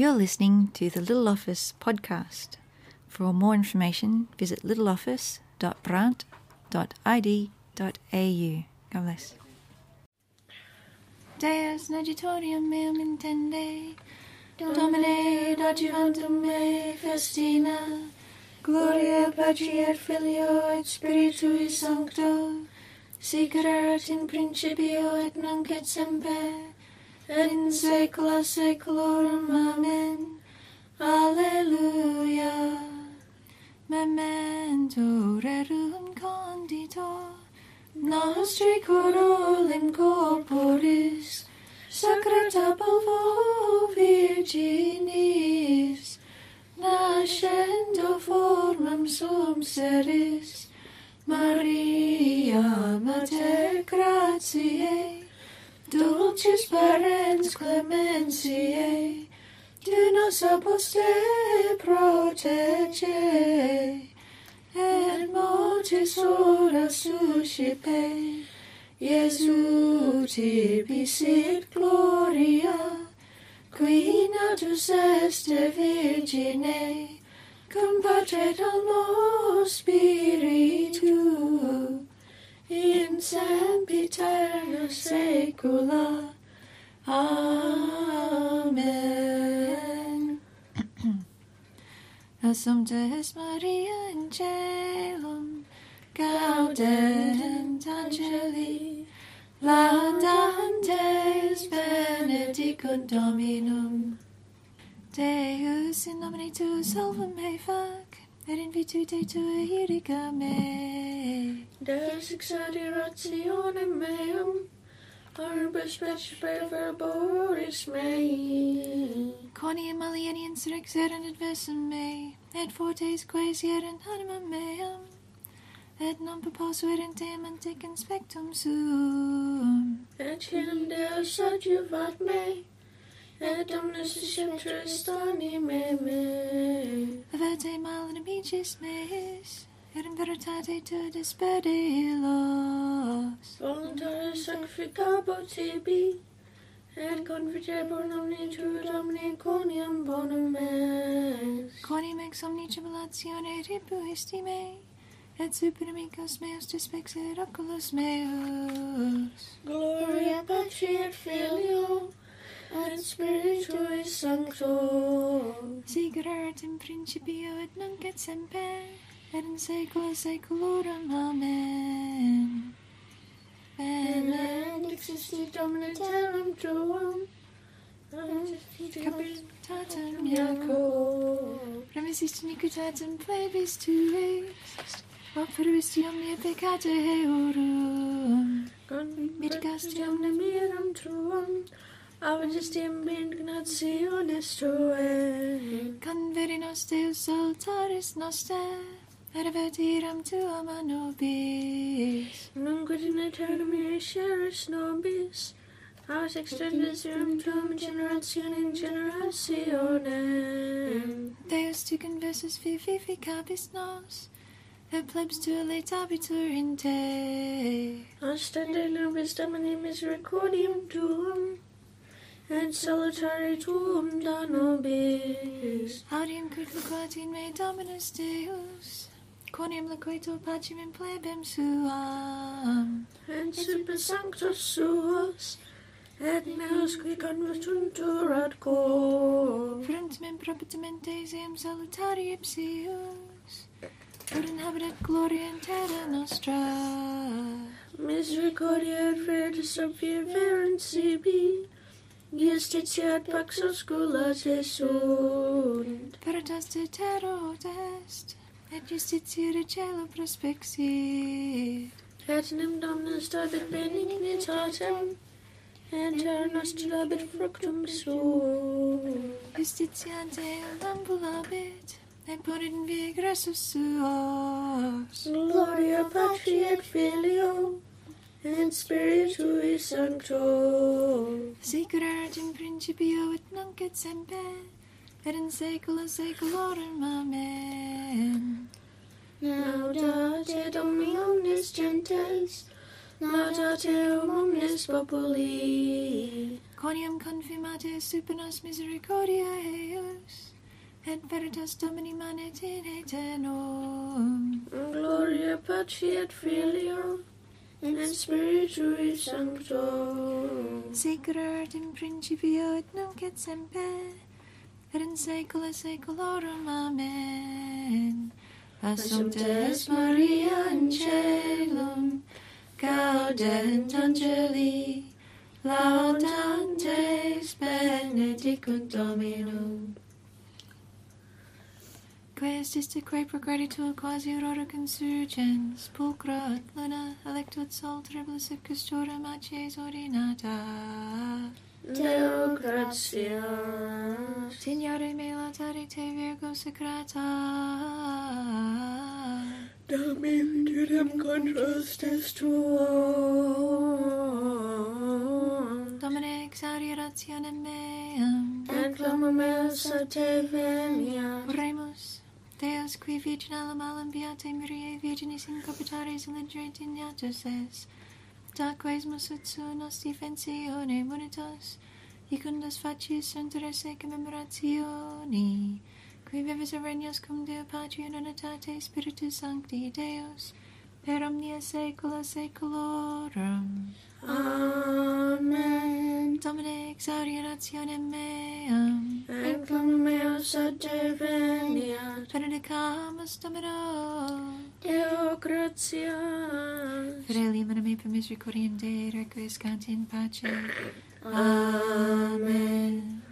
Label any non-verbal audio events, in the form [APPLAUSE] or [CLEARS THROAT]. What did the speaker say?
You're listening to the Little Office podcast. For more information, visit littleoffice.brant.id.au. God bless. Deus nagitorium meum intende, Domine adjuvantum me festina, Gloria Patri et Filio et Spiritui Sancto, sic erat in principio et nunc et semper, et in saecula saeculorum. Amen. Alleluia. Memento rerum conditor, nostri cor olim corporis, sacrata polvo virginis, nascendo formam sum seris, Maria Mater gratiae, dulcis parens clementiae, de nos aposte protege, et motis ora suscipe, Iesu tibi sit gloria, qui natus est virgine, cum Patre Domo Spiritu, in sempiterno saecula. Amen. [CLEARS THROAT] Assumpta est Maria in celum, gaudet angeli, laudantes benedicunt Dominum. Deus in nomine tuus salvum me fac, et in tua iudica me. Rationem meum, arbus specie per verboris mei. Quoniam alieniens rexerent adversum me, et fortes quaes ierent anima meam, et non posuerent eam anticum spectum suum. Etiam Deus adjuvat me, et Dominus disceptris anime me. Avete mal inimicis meis, et in veritate tua despedilos. Voluntaris sacrificabo tibi, et er convergebor nomine tu Domine quoniam bonum est. Quonim ex omnicibulatione ripuisti me, et super amicos meus despexit oculus meus. Gloria Patri et Filio, et Spiritui Sancto. Sic erat in principio et nunc et semper, in saecula saeculorum. Amen. Benedictus Domine terram tuum, Jacob. Jacob. Promisis iniquitatem plebis tuis, operibus omnia peccata eorum. Mitigastium nemirum tuum, aventistim indignationis tuae. Converi nos Deus salutaris noster, et avertiram tuam a nobis. Nunc et in aeternum miseris nobis, aus extendis irum tuum generationem generationem. Deus tu conversus vivificabis nos, et plebs tua letabitur in te. Ostende nobis Domini misericordium tuum, et salutare tuum da nobis. Audium quid in me Dominus Deus, quoniam loquetur pacem in plebem suam. Et super sanctus suos, et meus qui convertuntur ad cor. Fruntem propitamente eam salutari ipsius, ut inhabitat gloria in terra nostra. Misericordia et veritas obviverensibi, Justitia et pax osculas sunt. Veritas de terra est. et de cielo prospexit. Et in Dominus dabit benignitatem, et terra nostra dabit fructum suum. Justitiante ambulabit, et ponit in via grassus suos. Gloria Patri et Filio, et Spiritui Sancto. Sic erat in principio et nunc et semper, et in saecula saeculorum. Amen. Laudate Domini omnes gentes, laudate omnes populi. Quoniam confirmate super nos misericordia eius, et veritas Domini manet in aeternum. Gloria Patri et Filio, et Spiritui Sancto. Sic in principio et nunc et semper, saecula saeculorum. Amen. Assumpta est Maria in celum, gaudent angeli, laudantes benedicunt Dominum. Quae est quae progreditur quasi aurora consurgens, pulcra et luna, electut sol tribulus et custora macies ordinata. Deo gratias. Signore me laudare te virgo secreta. Domi judem contrastes tuo. Domine exaudi rationem meam. Et clama meus a te venia. Oremus. Deus qui virginale alum beatae Mariae virginis incopitares in legere ignatus es. Daque esmus ut su nos defensione munitos di cundas facis sentire se qui vivis regnos cum Deo Patri in unitate Spiritus Sancti Deus, per omnia saecula saeculorum. Amen. Domine exaudi rationem meam. Ecclum meo sacer veniat. Benedicamus Domino. Deo gratias. Fratelli, maname per misericordiam Dei, requiescant in pace. Amen.